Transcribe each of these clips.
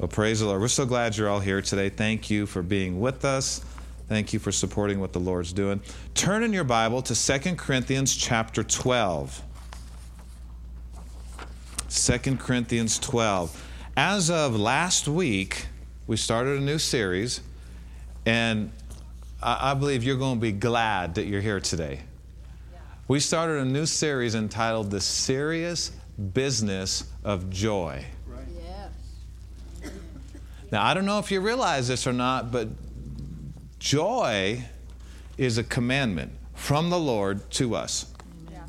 Well, praise the Lord. We're so glad you're all here today. Thank you for being with us. Thank you for supporting what the Lord's doing. Turn in your Bible to 2 Corinthians chapter 12. 2 Corinthians 12. As of last week, we started a new series, and I, believe you're going to be glad that you're here today. We started a new series entitled The Serious Business of Joy. Now, I don't know if you realize this or not, but joy is a commandment from the Lord to us. Yeah.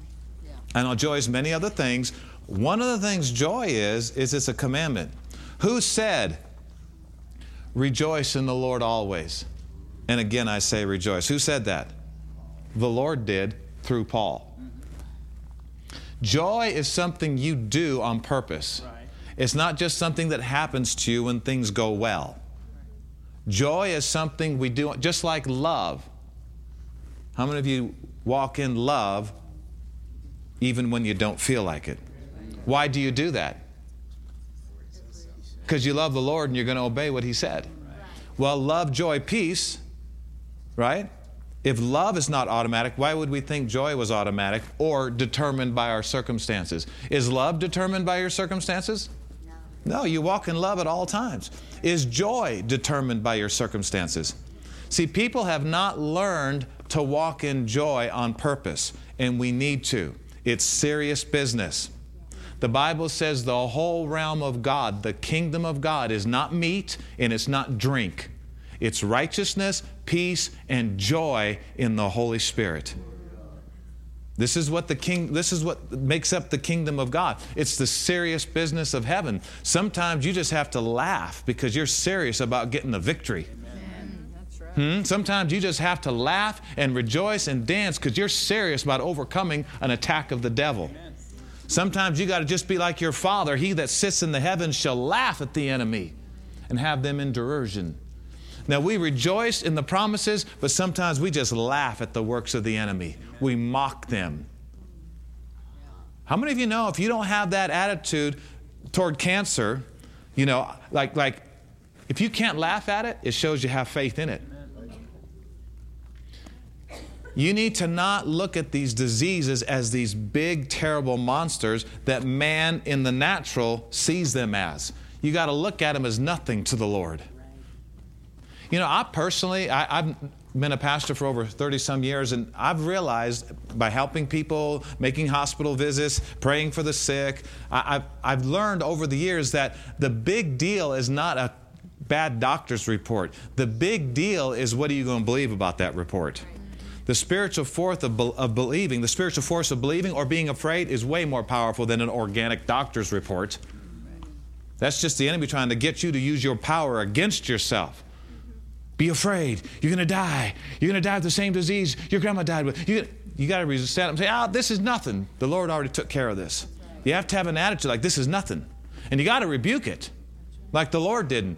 Yeah. Know joy is many other things. One of the things joy is, is it's a commandment. Who said, rejoice in the Lord always? And again, I say rejoice. Who said that? The Lord did through Paul. Mm-hmm. Joy is something you do on purpose. Right. It's not just something that happens to you when things go well. Joy is something we do, just like love. How many of you walk in love even when you don't feel like it? Why do you do that? Because you love the Lord and you're going to obey what He said. Well, love, joy, peace, right? If love is not automatic, why would we think joy was automatic or determined by our circumstances? Is love determined by your circumstances? No, you walk in love at all times. Is joy determined by your circumstances? See, people have not learned to walk in joy on purpose, and we need to. It's serious business. The Bible says the whole realm of God, the kingdom of God, is not meat and it's not drink. It's righteousness, peace, and joy in the Holy Spirit. This is what the king this is what makes up the kingdom of God. It's the serious business of heaven. Sometimes you just have to laugh because you're serious about getting the victory. Hmm? Sometimes you just have to laugh and rejoice and dance because you're serious about overcoming an attack of the devil. Amen. Sometimes you got to just be like your father. He that sits in the heavens shall laugh at the enemy and have them in derision. Now, we rejoice in the promises, but sometimes we just laugh at the works of the enemy. We mock them. How many of you know if you don't have that attitude toward cancer, you know, like, like if you can't laugh at it, it shows you have faith in it. You need to not look at these diseases as these big, terrible monsters that man in the natural sees them as. You got to look at them as nothing to the Lord. You know, I personally, I, have been a pastor for over 30 some years, and I've realized by helping people, making hospital visits, praying for the sick, I, I've, I've learned over the years that the big deal is not a bad doctor's report. The big deal is what are you going to believe about that report? The spiritual force of, of, believing, the spiritual force of believing or being afraid is way more powerful than an organic doctor's report. That's just the enemy trying to get you to use your power against yourself. Be afraid. You're going to die. You're going to die of the same disease your grandma died with. You, you got to stand up and say, ah, oh, this is nothing. The Lord already took care of this. You have to have an attitude like this is nothing. And you got to rebuke it like the Lord didn't.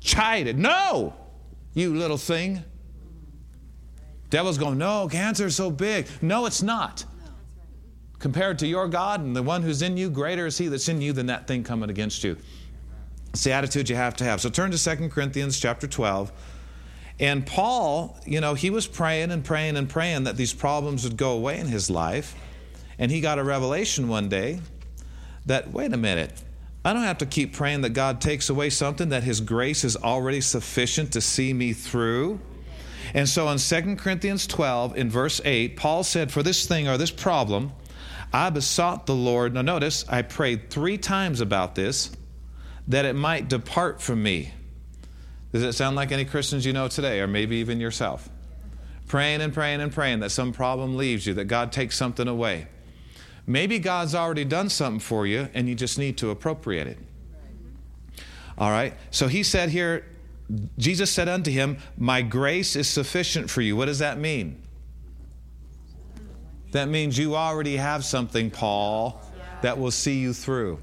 Chide it. No, you little thing. Devil's going, no, cancer is so big. No, it's not. Compared to your God and the one who's in you, greater is he that's in you than that thing coming against you. It's the attitude you have to have. So turn to 2 Corinthians chapter 12. And Paul, you know, he was praying and praying and praying that these problems would go away in his life. And he got a revelation one day that, wait a minute, I don't have to keep praying that God takes away something, that his grace is already sufficient to see me through. And so in 2 Corinthians 12, in verse 8, Paul said, For this thing or this problem, I besought the Lord. Now notice, I prayed three times about this that it might depart from me. Does it sound like any Christians you know today, or maybe even yourself? Praying and praying and praying that some problem leaves you, that God takes something away. Maybe God's already done something for you and you just need to appropriate it. All right? So he said here, Jesus said unto him, My grace is sufficient for you. What does that mean? That means you already have something, Paul, that will see you through.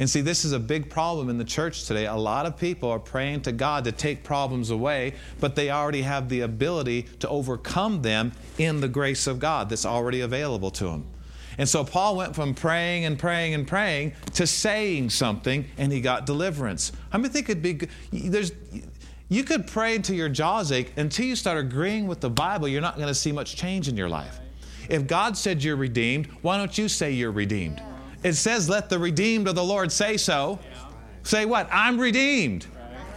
And see, this is a big problem in the church today. A lot of people are praying to God to take problems away, but they already have the ability to overcome them in the grace of God that's already available to them. And so Paul went from praying and praying and praying to saying something, and he got deliverance. I mean, think it'd be there's you could pray until your jaws ache until you start agreeing with the Bible. You're not going to see much change in your life. If God said you're redeemed, why don't you say you're redeemed? It says, "Let the redeemed of the Lord say so." Say what? I'm redeemed.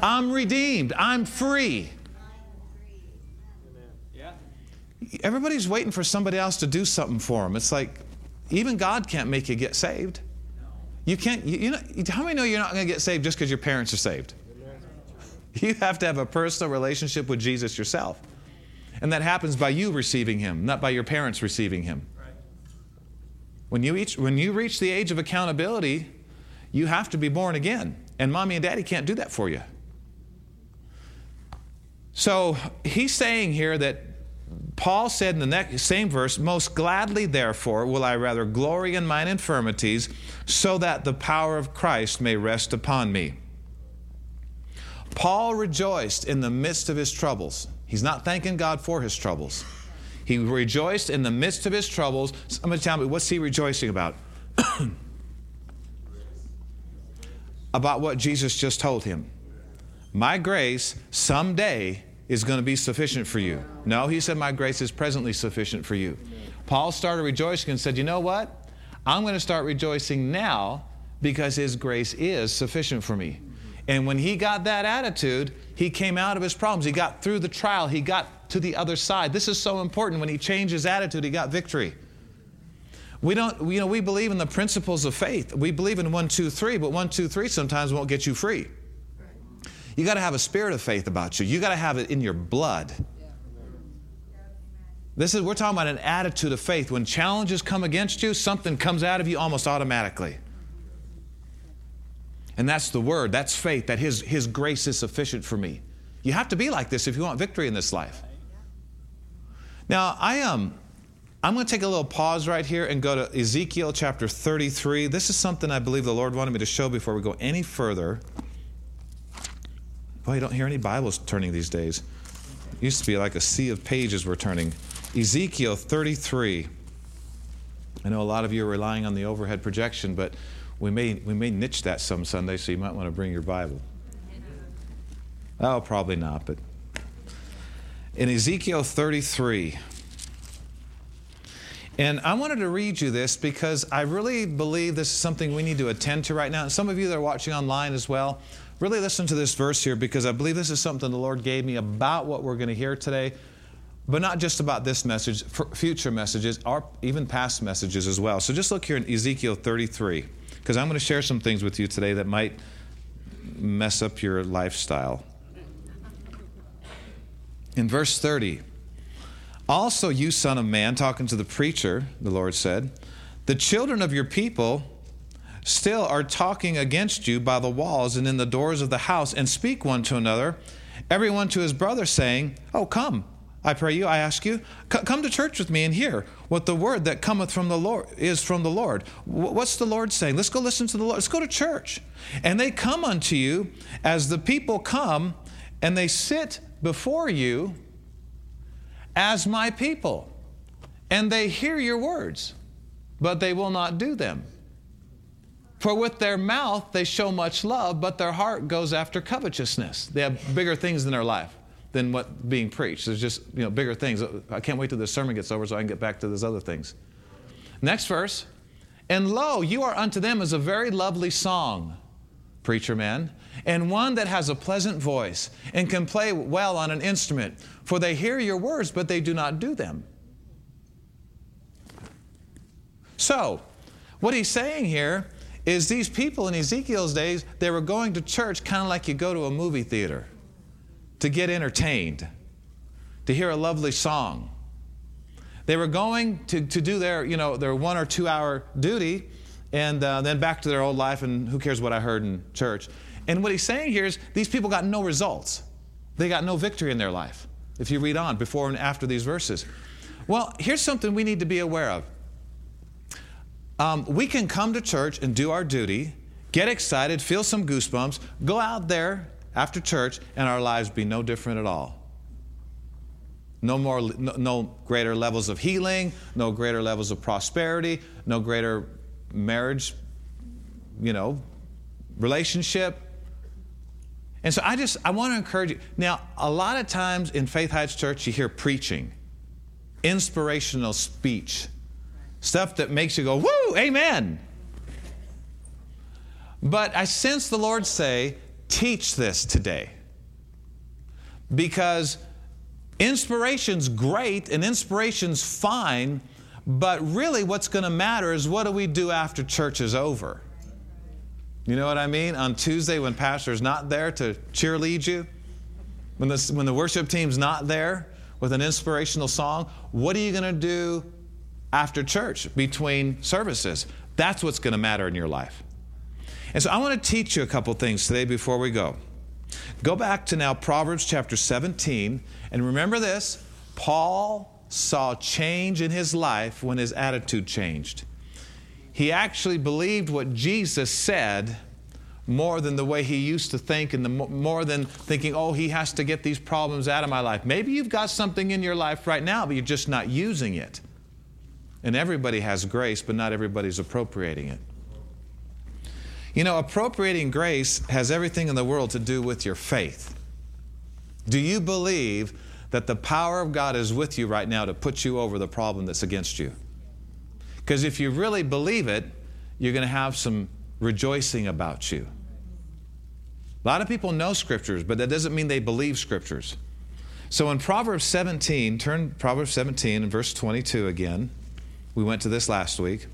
I'm redeemed. I'm free. Yeah. Everybody's waiting for somebody else to do something for them. It's like even God can't make you get saved. You can't, you, you know, how many know you're not going to get saved just because your parents are saved? You have to have a personal relationship with Jesus yourself. And that happens by you receiving Him, not by your parents receiving Him. When you, reach, when you reach the age of accountability, you have to be born again. And mommy and daddy can't do that for you. So he's saying here that Paul said in the next, same verse, Most gladly, therefore, will I rather glory in mine infirmities, so that the power of Christ may rest upon me. Paul rejoiced in the midst of his troubles. He's not thanking God for his troubles. He rejoiced in the midst of his troubles. Somebody tell me, what's he rejoicing about? about what Jesus just told him. My grace someday is going to be sufficient for you. No, he said, My grace is presently sufficient for you. Paul started rejoicing and said, You know what? I'm going to start rejoicing now because his grace is sufficient for me. And when he got that attitude, he came out of his problems. He got through the trial. He got to the other side. This is so important. When he changed his attitude, he got victory. We don't, you know, we believe in the principles of faith. We believe in one, two, three, but one, two, three sometimes won't get you free. You got to have a spirit of faith about you. You got to have it in your blood. This is we're talking about an attitude of faith. When challenges come against you, something comes out of you almost automatically. And that's the word, that's faith, that his, his grace is sufficient for me. You have to be like this if you want victory in this life. Now, I am um, I'm going to take a little pause right here and go to Ezekiel chapter 33. This is something I believe the Lord wanted me to show before we go any further. Boy, you don't hear any Bibles turning these days. It used to be like a sea of pages we're turning. Ezekiel 33. I know a lot of you are relying on the overhead projection, but we may, we may niche that some Sunday, so you might want to bring your Bible. Oh, probably not, but in Ezekiel 33, and I wanted to read you this because I really believe this is something we need to attend to right now. And some of you that are watching online as well, really listen to this verse here because I believe this is something the Lord gave me about what we're going to hear today, but not just about this message, future messages, or even past messages as well. So just look here in Ezekiel 33 because I'm going to share some things with you today that might mess up your lifestyle. In verse 30, also, you son of man, talking to the preacher, the Lord said, the children of your people still are talking against you by the walls and in the doors of the house, and speak one to another, everyone to his brother, saying, Oh, come, I pray you, I ask you, come to church with me and hear what the word that cometh from the Lord is from the Lord. What's the Lord saying? Let's go listen to the Lord. Let's go to church. And they come unto you as the people come and they sit before you as my people. And they hear your words, but they will not do them. For with their mouth they show much love, but their heart goes after covetousness. They have bigger things in their life than what being preached. There's just you know bigger things. I can't wait till this sermon gets over so I can get back to those other things. Next verse. And lo, you are unto them as a very lovely song, preacher man, and one that has a pleasant voice and can play well on an instrument. For they hear your words, but they do not do them. So, what he's saying here is these people in Ezekiel's days, they were going to church kind of like you go to a movie theater to get entertained, to hear a lovely song. They were going to, to do their, you know, their one or two hour duty and uh, then back to their old life and who cares what I heard in church. And what he's saying here is these people got no results. They got no victory in their life. If you read on before and after these verses. Well, here's something we need to be aware of. Um, we can come to church and do our duty, get excited, feel some goosebumps, go out there after church, and our lives be no different at all. No more, no, no greater levels of healing, no greater levels of prosperity, no greater marriage, you know, relationship. And so I just, I want to encourage you. Now, a lot of times in Faith Heights Church, you hear preaching, inspirational speech, stuff that makes you go, woo, amen. But I sense the Lord say, teach this today. Because inspiration's great and inspiration's fine, but really what's going to matter is what do we do after church is over? You know what I mean? On Tuesday, when pastor's not there to cheerlead you, when the, when the worship team's not there with an inspirational song, what are you going to do after church between services? That's what's going to matter in your life. And so I want to teach you a couple things today before we go. Go back to now Proverbs chapter 17, and remember this Paul saw change in his life when his attitude changed. He actually believed what Jesus said more than the way he used to think, and the, more than thinking, oh, he has to get these problems out of my life. Maybe you've got something in your life right now, but you're just not using it. And everybody has grace, but not everybody's appropriating it. You know, appropriating grace has everything in the world to do with your faith. Do you believe that the power of God is with you right now to put you over the problem that's against you? Because if you really believe it, you're going to have some rejoicing about you. A lot of people know scriptures, but that doesn't mean they believe scriptures. So in Proverbs 17, turn Proverbs 17 and verse 22 again. We went to this last week.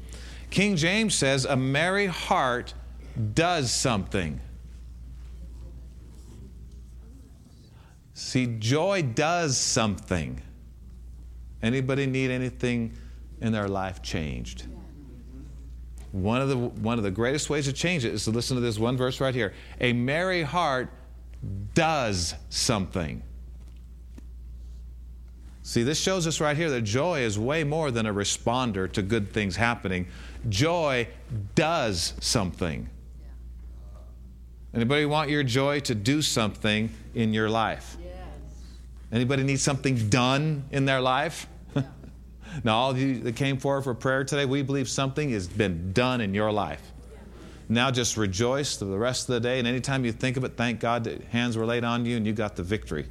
King James says, A merry heart does something. See, joy does something. Anybody need anything in their life changed? One of the one of the greatest ways to change it is to listen to this one verse right here. A merry heart does something. See, this shows us right here that joy is way more than a responder to good things happening. Joy does something. Anybody want your joy to do something in your life? Yes. Anybody need something done in their life? Now, all of you that came forward for prayer today, we believe something has been done in your life. Now just rejoice the rest of the day, and anytime you think of it, thank God that hands were laid on you and you got the victory.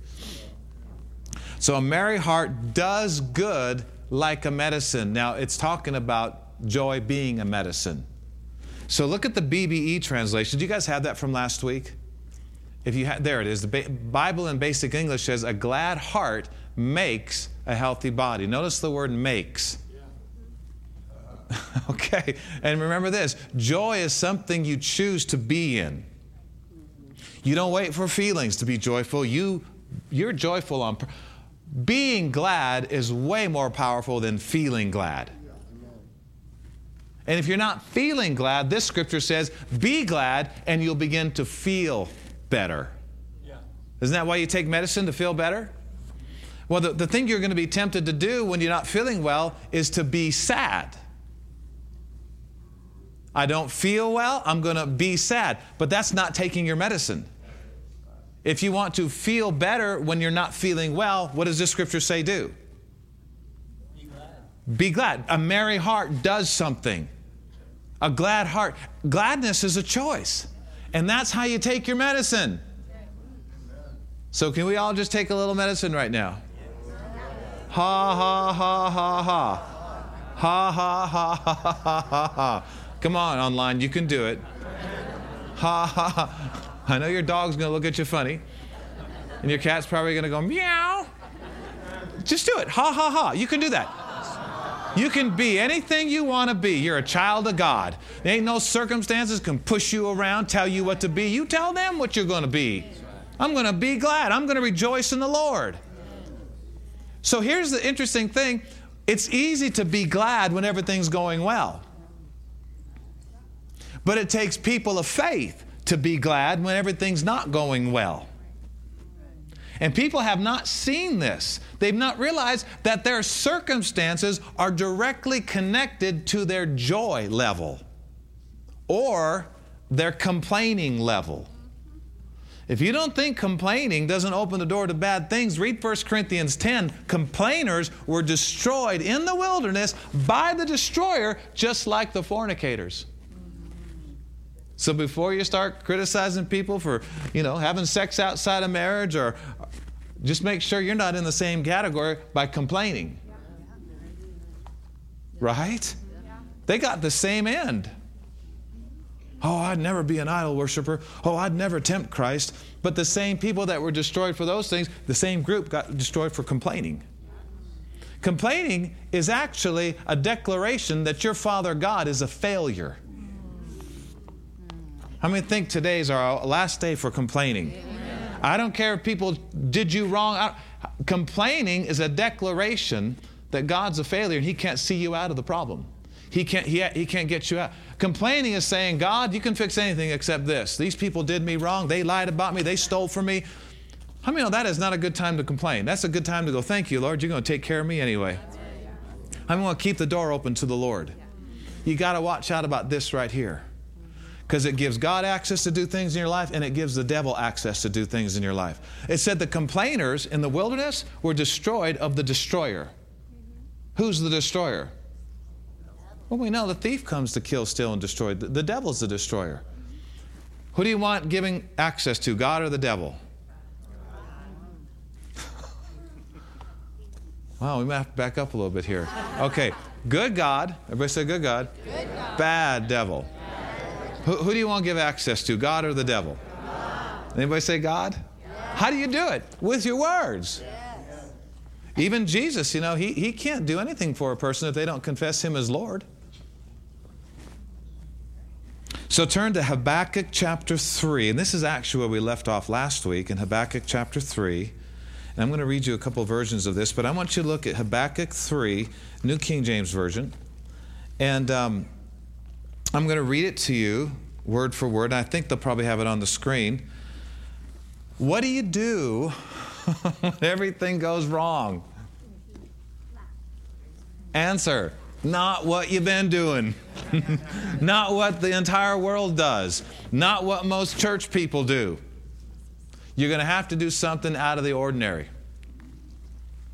So a merry heart does good like a medicine. Now it's talking about joy being a medicine. So look at the BBE translation. Do you guys have that from last week? If you ha- there it is. The Bible in Basic English says, "A glad heart makes a healthy body." Notice the word "makes." okay, and remember this: joy is something you choose to be in. You don't wait for feelings to be joyful. You, you're joyful on. Being glad is way more powerful than feeling glad. And if you're not feeling glad, this scripture says, be glad and you'll begin to feel better. Yeah. Isn't that why you take medicine to feel better? Well, the, the thing you're going to be tempted to do when you're not feeling well is to be sad. I don't feel well, I'm going to be sad. But that's not taking your medicine. If you want to feel better when you're not feeling well, what does this scripture say do? Be glad. Be glad. A merry heart does something. A glad heart. Gladness is a choice. And that's how you take your medicine. So, can we all just take a little medicine right now? Ha, ha, ha, ha, ha. Ha, ha, ha, ha, ha, ha, ha. Come on, online, you can do it. Ha, ha, ha. I know your dog's to look at you funny. And your cat's probably to go meow. Just do it. Ha, ha, ha. You can do that. You can be anything you want to be. You're a child of God. There ain't no circumstances can push you around, tell you what to be. You tell them what you're going to be. I'm going to be glad. I'm going to rejoice in the Lord. So here's the interesting thing it's easy to be glad when everything's going well. But it takes people of faith to be glad when everything's not going well. And people have not seen this. They've not realized that their circumstances are directly connected to their joy level or their complaining level. If you don't think complaining doesn't open the door to bad things, read 1 Corinthians 10. Complainers were destroyed in the wilderness by the destroyer, just like the fornicators. So before you start criticizing people for, you know, having sex outside of marriage or just make sure you're not in the same category by complaining. Right? They got the same end. Oh, I'd never be an idol worshiper. Oh, I'd never tempt Christ. But the same people that were destroyed for those things, the same group got destroyed for complaining. Complaining is actually a declaration that your Father God is a failure. I mean, think today is our last day for complaining? Amen. I don't care if people did you wrong. complaining is a declaration that God's a failure and He can't see you out of the problem. He can't, he, he can't get you out. Complaining is saying, God, you can fix anything except this. These people did me wrong. They lied about me. They stole from me. How many know that is not a good time to complain? That's a good time to go, thank you, Lord. You're going to take care of me anyway. I'm going to keep the door open to the Lord. You got to watch out about this right here. Because it gives God access to do things in your life and it gives the devil access to do things in your life. It said the complainers in the wilderness were destroyed of the destroyer. Who's the destroyer? Well, we know the thief comes to kill, steal, and destroy. The, the devil's the destroyer. Who do you want giving access to, God or the devil? wow, we might have to back up a little bit here. Okay, good God. Everybody say good God. Good God. Bad devil. Who, who, do you want to give access to, God or the devil? God. Anybody say God? How do you do it? With your words. Yes. Even Jesus, you know, he, he can't do anything for a person if they don't confess him as Lord. So turn to Habakkuk chapter 3, and this is actually where we left off last week in Habakkuk chapter 3. And I'm going to read you a couple versions of this, but I want you to look at Habakkuk 3, New King James Version. And um, I'm going to read it to you word for word. I think they'll probably have it on the screen. What do you do when everything goes wrong? Answer not what you've been doing, not what the entire world does, not what most church people do. You're going to have to do something out of the ordinary.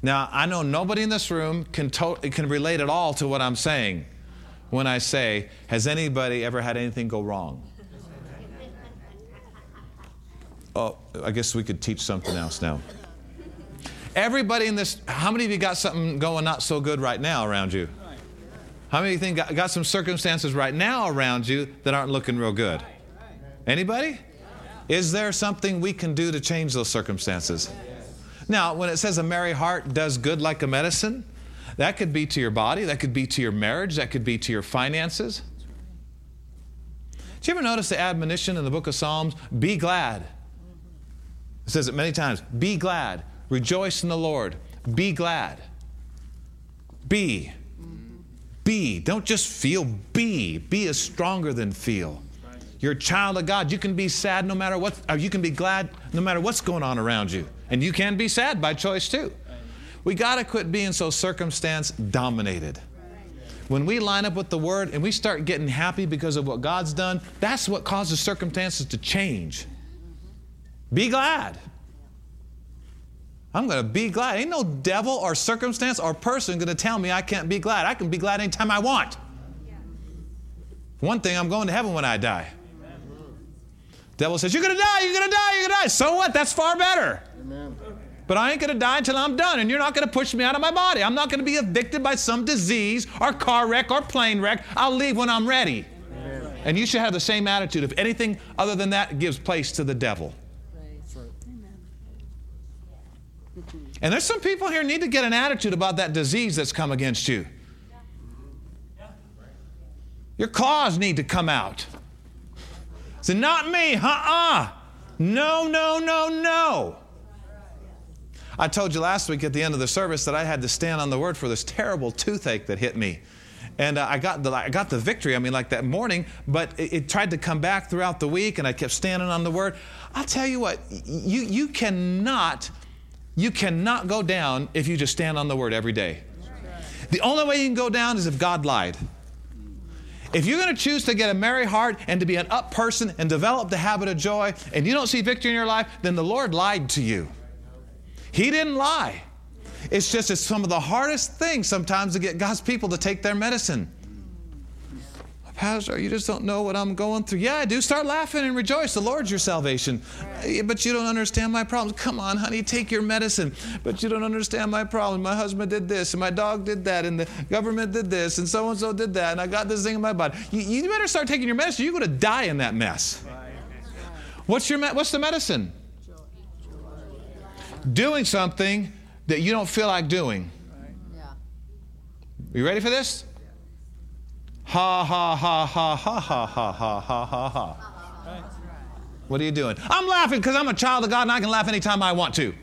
Now, I know nobody in this room can, to- can relate at all to what I'm saying when I say, Has anybody ever had anything go wrong? Oh, I guess we could teach something else now. Everybody in this, how many of you got something going not so good right now around you? How many of you think got, got some circumstances right now around you that aren't looking real good? Anybody? Is there something we can do to change those circumstances? Now, when it says a merry heart does good like a medicine, that could be to your body, that could be to your marriage, that could be to your finances. Did you ever notice the admonition in the book of Psalms? Be glad. It says it many times. Be glad. Rejoice in the Lord. Be glad. Be. Be. Don't just feel, be. Be is stronger than feel. You're a child of God. You can be sad no matter what, or you can be glad no matter what's going on around you. And you can be sad by choice too. We got to quit being so circumstance dominated. When we line up with the Word and we start getting happy because of what God's done, that's what causes circumstances to change. Be glad. I'm going to be glad. Ain't no devil or circumstance or person going to tell me I can't be glad. I can be glad anytime I want. One thing, I'm going to heaven when I die. Devil says, You're going to die, you're going to die, you're going to die. So what? That's far better. Amen. But I ain't going to die until I'm done, and you're not going to push me out of my body. I'm not going to be evicted by some disease or car wreck or plane wreck. I'll leave when I'm ready. Amen. And you should have the same attitude. If anything other than that gives place to the devil. And there's some people here need to get an attitude about that disease that's come against you. Your claws need to come out. Say, not me, uh uh No, no, no, no. I told you last week at the end of the service that I had to stand on the word for this terrible toothache that hit me. And uh, I, got the, I got the victory, I mean, like that morning, but it, it, tried to come back throughout the week, and I kept standing on the word. I'll tell you what, you, you cannot you cannot go down if you just stand on the word every day. The only way you can go down is if God lied. If you're going to choose to get a merry heart and to be an up person and develop the habit of joy, and you don't see victory in your life, then the Lord lied to you. He didn't lie. It's just it's some of the hardest things sometimes to get God's people to take their medicine. Pastor, you just don't know what I'm going through. Yeah, I do. Start laughing and rejoice. The Lord's your salvation. But you don't understand my problems. Come on, honey, take your medicine. But you don't understand my problem. My husband did this, and my dog did that, and the government did this, and so and so did that, and I got this thing in my body. You, you better start taking your medicine. You're going to die in that mess. What's your what's the medicine? Doing something that you don't feel like doing. Yeah. Are you ready for this? Ha ha ha ha ha ha ha ha ha ha ha. What are you doing? I'm laughing because I'm a child of God and I can laugh anytime I want to.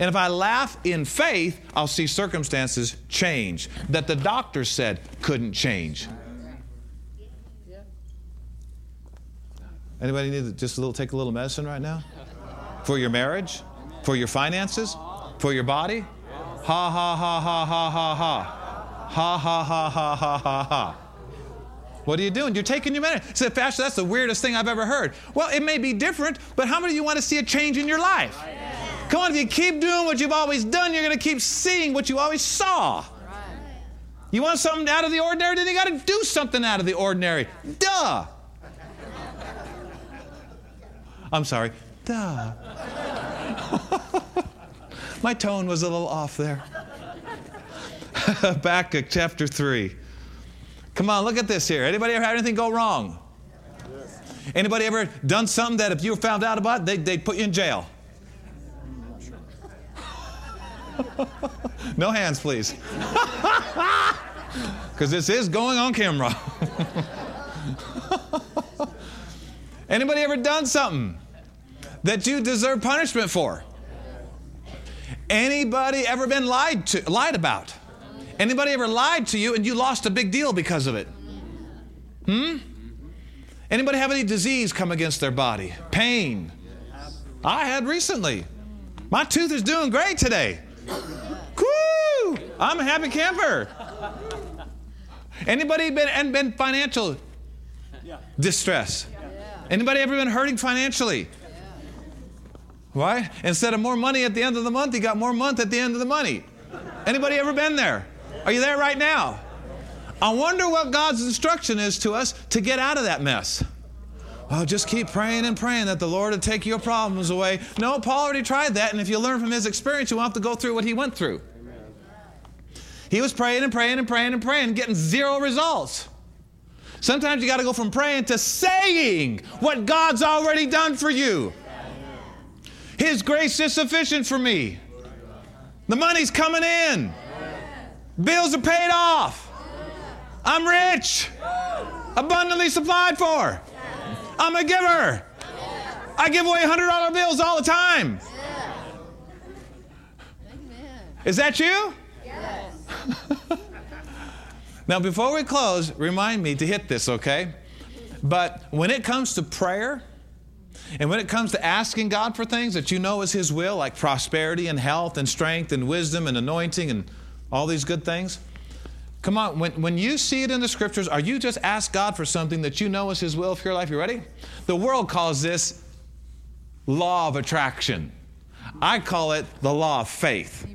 And if I laugh in faith, I'll see circumstances change that the doctor said couldn't change. Anybody need just a little take a little medicine right now? For your marriage? For your finances? For your body? Ha ha ha ha ha ha ha. Ha ha ha ha ha ha ha. What are you doing? You're taking your medicine. Said, Pastor, that's the weirdest thing I've ever heard. Well, it may be different, but how many of you want to see a change in your life? Come on, if you keep doing what you've always done, you're going to keep seeing what you always saw. You want something out of the ordinary, then you got to do something out of the ordinary. Duh. I'm sorry. Duh. My tone was a little off there. Habakkuk chapter 3. Come on, look at this here. Anybody ever had anything go wrong? Anybody ever done something that if you found out about, they, they'd put you in jail? no hands, please. Because this is going on camera. Anybody ever done something that you deserve punishment for? Anybody ever been lied to, lied about? Anybody ever lied to you and you lost a big deal because of it? Hmm? Anybody have any disease come against their body? Pain? I had recently. My tooth is doing great today. Woo! I'm a happy camper. Anybody been and been financial distress? Anybody ever been hurting financially? Why? Instead of more money at the end of the month, you got more month at the end of the money. Anybody ever been there? Are you there right now? I wonder what God's instruction is to us to get out of that mess. Well, just keep praying and praying that the Lord will take your problems away. No, Paul already tried that, and if you learn from his experience, you won't have to go through what he went through. He was praying and praying and praying and praying, getting zero results. Sometimes you got to go from praying to saying what God's already done for you. His grace is sufficient for me. The money's coming in. Bills are paid off. I'm rich. Abundantly supplied for. I'm a giver. I give away $100 bills all the time. Is that you? Yes. now, before we close, remind me to hit this, okay? But when it comes to prayer, and when it comes to asking God for things that you know is His will, like prosperity and health and strength and wisdom and anointing and all these good things. Come on, when, when you see it in the scriptures, are you just ask God for something that you know is His will for your life? You ready? The world calls this law of attraction. I call it the law of faith.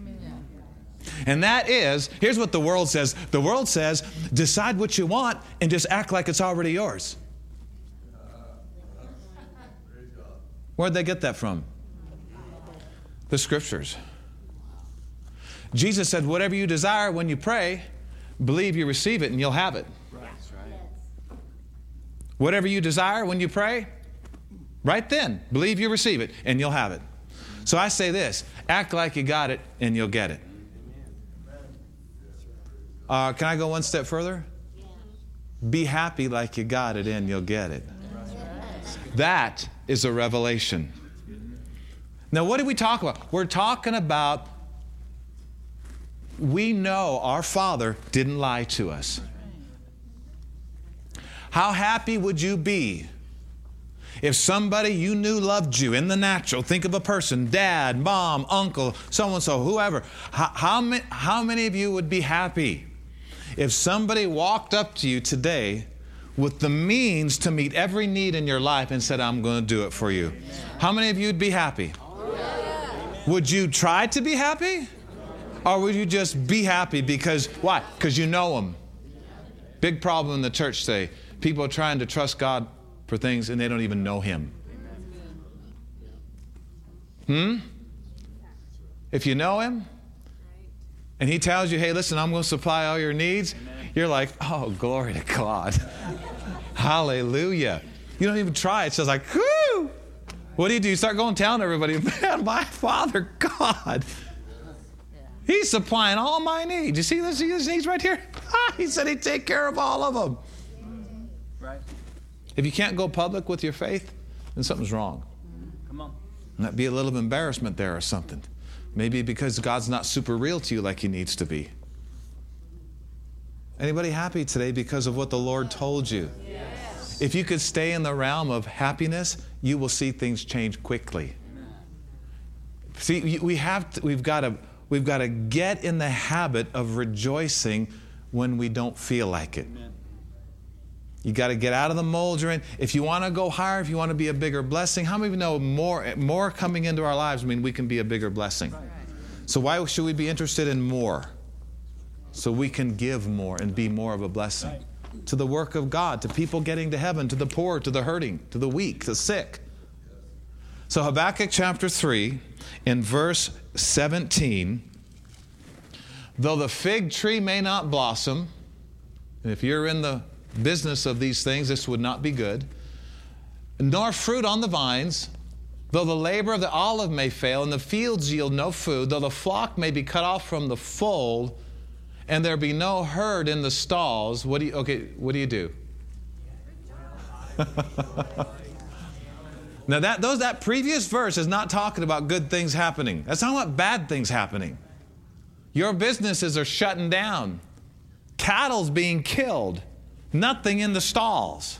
And that is, here's what the world says the world says, decide what you want and just act like it's already yours. Where'd they get that from? The scriptures. Jesus said, Whatever you desire when you pray, believe you receive it and you'll have it. Whatever you desire when you pray, right then, believe you receive it and you'll have it. So I say this act like you got it and you'll get it. Uh, can I go one step further? Be happy like you got it and you'll get it. That is a revelation. Now, what did we talk about? We're talking about we know our Father didn't lie to us. How happy would you be if somebody you knew loved you in the natural? Think of a person, dad, mom, uncle, so and so, whoever. How, how, many, how many of you would be happy If somebody walked up to you today with the means to meet every need in your life and said, I'm going to do it for you, how many of you would be happy? Would you try to be happy? Or would you just be happy because, why? Because you know Him. Big problem in the church today. People are trying to trust God for things and they don't even know Him. Hmm? If you know Him and He tells you, hey, listen, I'm going to supply all your needs, you're like, oh, glory to God. Hallelujah. You don't even try. It's just like, whoo! What do you do? You start going telling everybody, man, my Father God, He's supplying all my needs. You see this, see this needs right here? Ah, he said He'd take care of all of them. Right. If you can't go public with your faith, then something's wrong. Come on. Might be a little embarrassment there or something. Maybe because God's not super real to you like He needs to be. Anybody happy today because of what the Lord told you? Yes. If you could stay in the realm of happiness, you will see things change quickly. See, we have to, we've got to we've got to get in the habit of rejoicing when we don't feel like it. You got to get out of the mold you're in. If you want to go higher, if you want to be a bigger blessing, how many of you know more, more coming into our lives mean we can be a bigger blessing? So why should we be interested in more? So we can give more and be more of a blessing to the work of God, to people getting to heaven, to the poor, to the hurting, to the weak, the sick. So Habakkuk chapter 3 in verse 17 though the fig tree may not blossom, and if you're in the business of these things, this would not be good. Nor fruit on the vines, though the labor of the olive may fail, and the fields yield no food, though the flock may be cut off from the fold, and there be no herd in the stalls, what do you okay, what do you do? now that those that previous verse is not talking about good things happening. That's talking about bad things happening. Your businesses are shutting down. Cattle's being killed nothing in the stalls.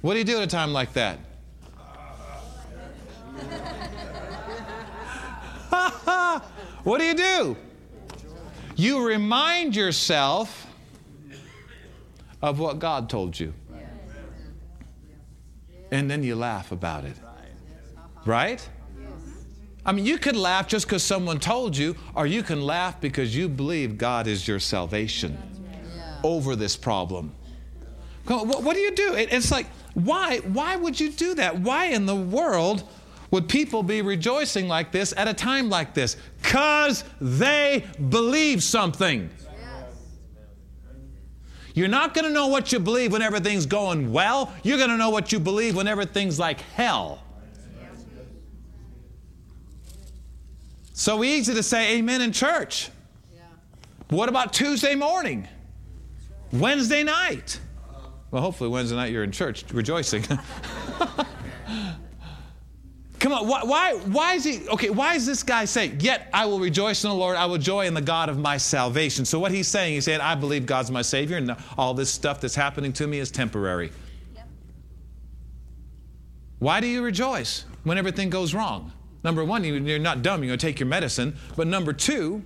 What do you do at a time like that? what do you do? You remind yourself of what God told you. And then you laugh about it. Right? I mean, you could laugh just because someone told you, or you can laugh because you believe God is your salvation over this problem. What do you do? It's like, why? Why would you do that? Why in the world would people be rejoicing like this at a time like this? Because they believe something. You're not going to know what you believe when everything's going well. You're going to know what you believe when everything's like hell. So easy to say amen in church. What about Tuesday morning? Wednesday night? Well, hopefully Wednesday night you're in church rejoicing. Come on, why, why, why is he, okay, why is this guy saying, Yet I will rejoice in the Lord, I will joy in the God of my salvation? So, what he's saying, he's saying, I believe God's my Savior, and all this stuff that's happening to me is temporary. Yep. Why do you rejoice when everything goes wrong? Number one, you're not dumb, you're going to take your medicine. But number two,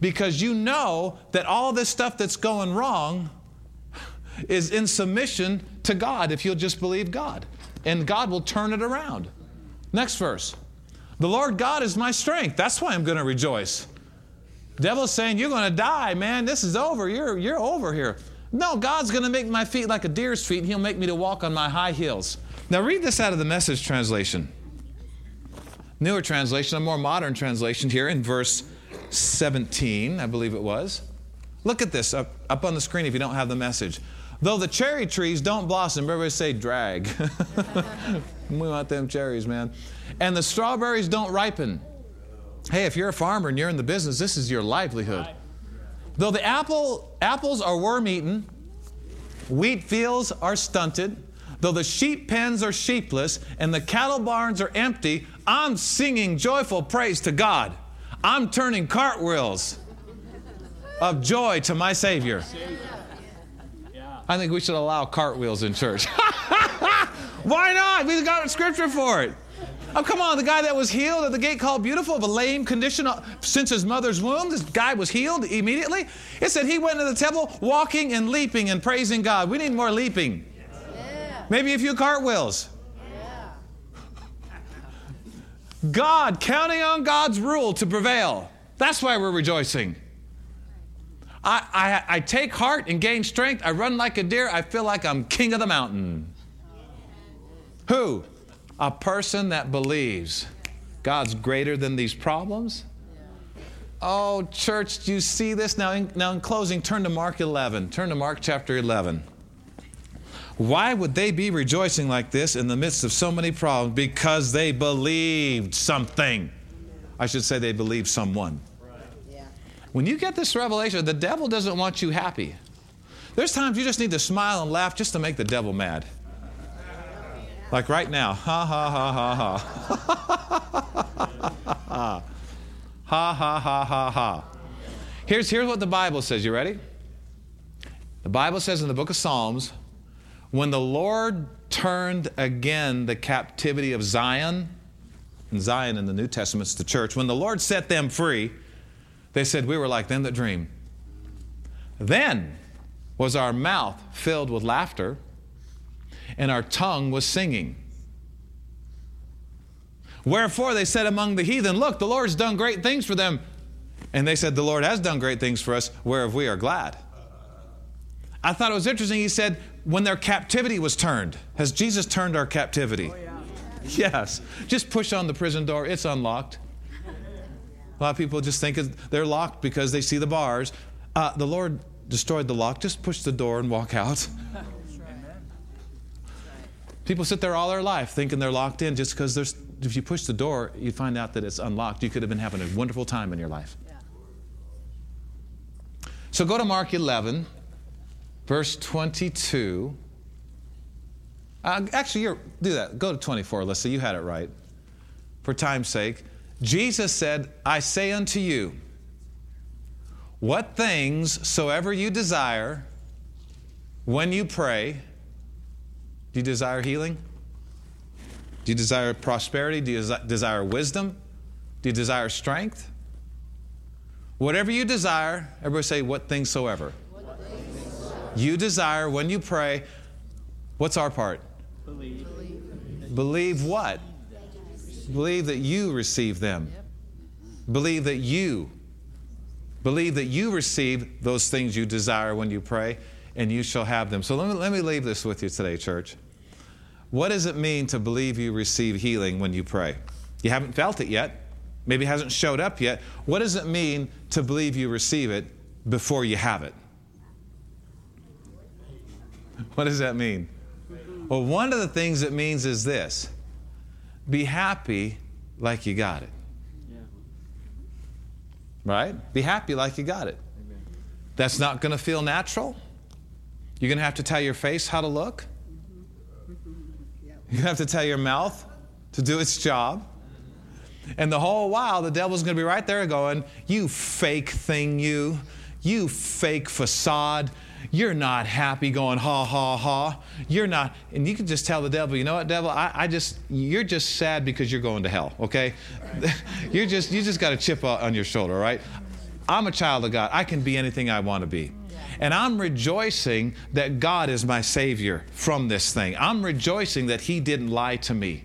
because you know that all this stuff that's going wrong is in submission to God if you'll just believe God. And God will turn it around. Next verse. The Lord God is my strength. That's why I'm going to rejoice. Devil's saying, You're going to die, man. This is over. You're, you're over here. No, God's going to make my feet like a deer's feet, and He'll make me to walk on my high heels. Now, read this out of the message translation. Newer translation, a more modern translation here in verse 17, I believe it was. Look at this up, up on the screen if you don't have the message. Though the cherry trees don't blossom, everybody say drag. we want them cherries, man. And the strawberries don't ripen. Hey, if you're a farmer and you're in the business, this is your livelihood. Though the apple, apples are worm eaten, wheat fields are stunted, though the sheep pens are sheepless, and the cattle barns are empty, I'm singing joyful praise to God. I'm turning cartwheels of joy to my Savior. I think we should allow cartwheels in church. Why not? We've got a scripture for it. Oh, come on, the guy that was healed at the gate called beautiful of a lame condition uh, since his mother's womb, this guy was healed immediately. It said he went into the temple walking and leaping and praising God. We need more leaping. Yeah. Maybe a few cartwheels. Yeah. God, counting on God's rule to prevail. That's why we're rejoicing. I, I, I take heart and gain strength. I run like a deer. I feel like I'm king of the mountain. Who? A person that believes God's greater than these problems. Oh, church, do you see this? Now in, now, in closing, turn to Mark 11. Turn to Mark chapter 11. Why would they be rejoicing like this in the midst of so many problems? Because they believed something. I should say they believed someone. When you get this revelation, the devil doesn't want you happy. There's times you just need to smile and laugh just to make the devil mad. Like right now. Ha ha ha ha ha. ha ha ha ha ha. Here's, here's what the Bible says. You ready? The Bible says in the book of Psalms when the Lord turned again the captivity of Zion, and Zion in the New Testament is the church, when the Lord set them free, they said, We were like them that dream. Then was our mouth filled with laughter and our tongue was singing. Wherefore they said among the heathen, Look, the Lord's done great things for them. And they said, The Lord has done great things for us, whereof we are glad. I thought it was interesting. He said, When their captivity was turned, has Jesus turned our captivity? Oh, yeah. Yes. Just push on the prison door, it's unlocked. A lot of people just think they're locked because they see the bars. Uh, the Lord destroyed the lock. Just push the door and walk out. People sit there all their life thinking they're locked in just because there's, if you push the door, you find out that it's unlocked. You could have been having a wonderful time in your life. Yeah. So go to Mark 11, verse 22. Uh, actually, you're, do that. Go to 24, Alyssa. You had it right. For time's sake. Jesus said, I say unto you, what things soever you desire when you pray, do you desire healing? Do you desire prosperity? Do you desire wisdom? Do you desire strength? Whatever you desire, everybody say, what things soever. You desire when you pray, what's our part? Believe. Believe what? Believe that you receive them. Believe that you, believe that you receive those things you desire when you pray, and you shall have them. So let me, let me leave this with you today, church. What does it mean to believe you receive healing when you pray? You haven't felt it yet. Maybe it hasn't showed up yet. What does it mean to believe you receive it before you have it? What does that mean? Well, one of the things it means is this be happy like you got it. Right? Be happy like you got it. That's not going to feel natural. You're going to have to tell your face how to look. You have to tell your mouth to do its job. And the whole while, the devil's going to be right there going, You fake thing, you. You fake facade. You're not happy going, ha, ha, ha. You're not. And you can just tell the devil, you know what, devil? I, I just, you're just sad because you're going to hell, okay? you're just, you just got a chip on your shoulder, right? I'm a child of God. I can be anything I want to be. And I'm rejoicing that God is my Savior from this thing. I'm rejoicing that He didn't lie to me.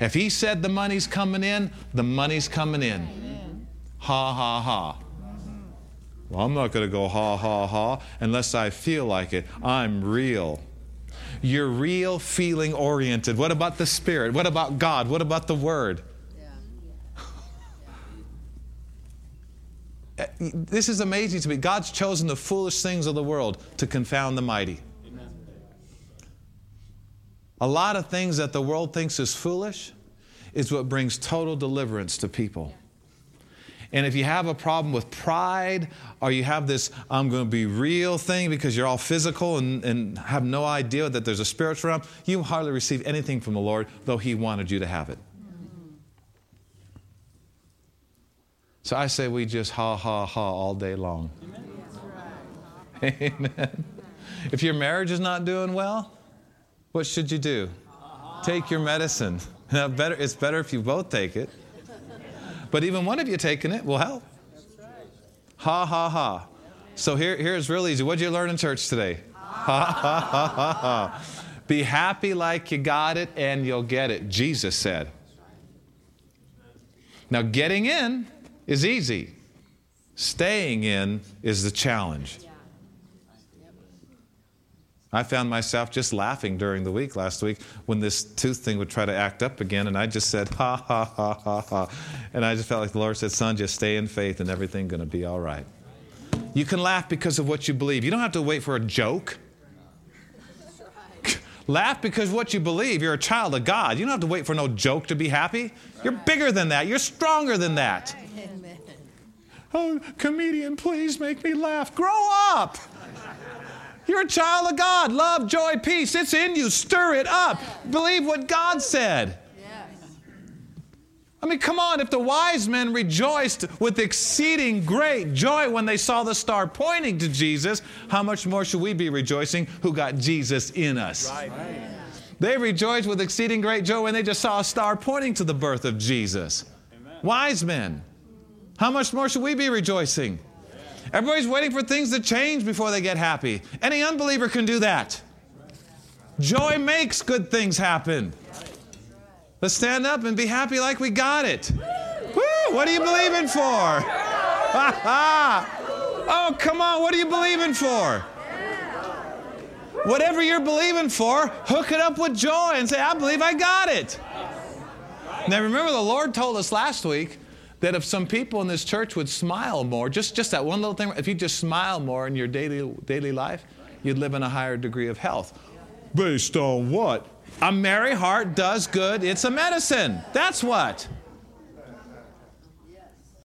If He said the money's coming in, the money's coming in. Ha, ha, ha. Well, I'm not going to go ha, ha, ha unless I feel like it. I'm real. You're real, feeling oriented. What about the Spirit? What about God? What about the Word? This is amazing to me. God's chosen the foolish things of the world to confound the mighty. Amen. A lot of things that the world thinks is foolish is what brings total deliverance to people. And if you have a problem with pride, or you have this I'm going to be real thing because you're all physical and, and have no idea that there's a spiritual realm, you hardly receive anything from the Lord, though He wanted you to have it. So I say we just ha, ha, ha all day long. Amen. If your marriage is not doing well, what should you do? Take your medicine. better, it's better if you both take it. But even one of you taking it will help. Ha ha ha. So here, here's real easy. What did you learn in church today? Ha ha ha ha ha. Be happy like you got it and you'll get it, Jesus said. Now, getting in is easy, staying in is the challenge. I found myself just laughing during the week last week when this tooth thing would try to act up again, and I just said, ha, ha, ha, ha, ha. And I just felt like the Lord said, son, just stay in faith and everything's going to be all right. You can laugh because of what you believe. You don't have to wait for a joke. Laugh because what you believe. You're a child of God. You don't have to wait for no joke to be happy. You're bigger than that. You're stronger than that. Oh, comedian, please make me laugh. Grow up. You're a child of God. Love, joy, peace. It's in you. Stir it up. Believe what God said. I mean, come on, if the wise men rejoiced with exceeding great joy when they saw the star pointing to Jesus, how much more should we be rejoicing who got Jesus in us? Right. They rejoiced with exceeding great joy when they just saw a star pointing to the birth of Jesus. Amen. Wise men. How much more should we be rejoicing? Everybody's waiting for things to change before they get happy. Any unbeliever can do that. Joy makes good things happen. Let's stand up and be happy like we got it. Woo! What are you believing for? oh, come on. What are you believing for? Whatever you're believing for, hook it up with joy and say, I believe I got it. Now, remember, the Lord told us last week that if some people in this church would smile more, just, just that one little thing, if you just smile more in your daily, daily life, you'd live in a higher degree of health. Based on what? A merry heart does good. It's a medicine. That's what.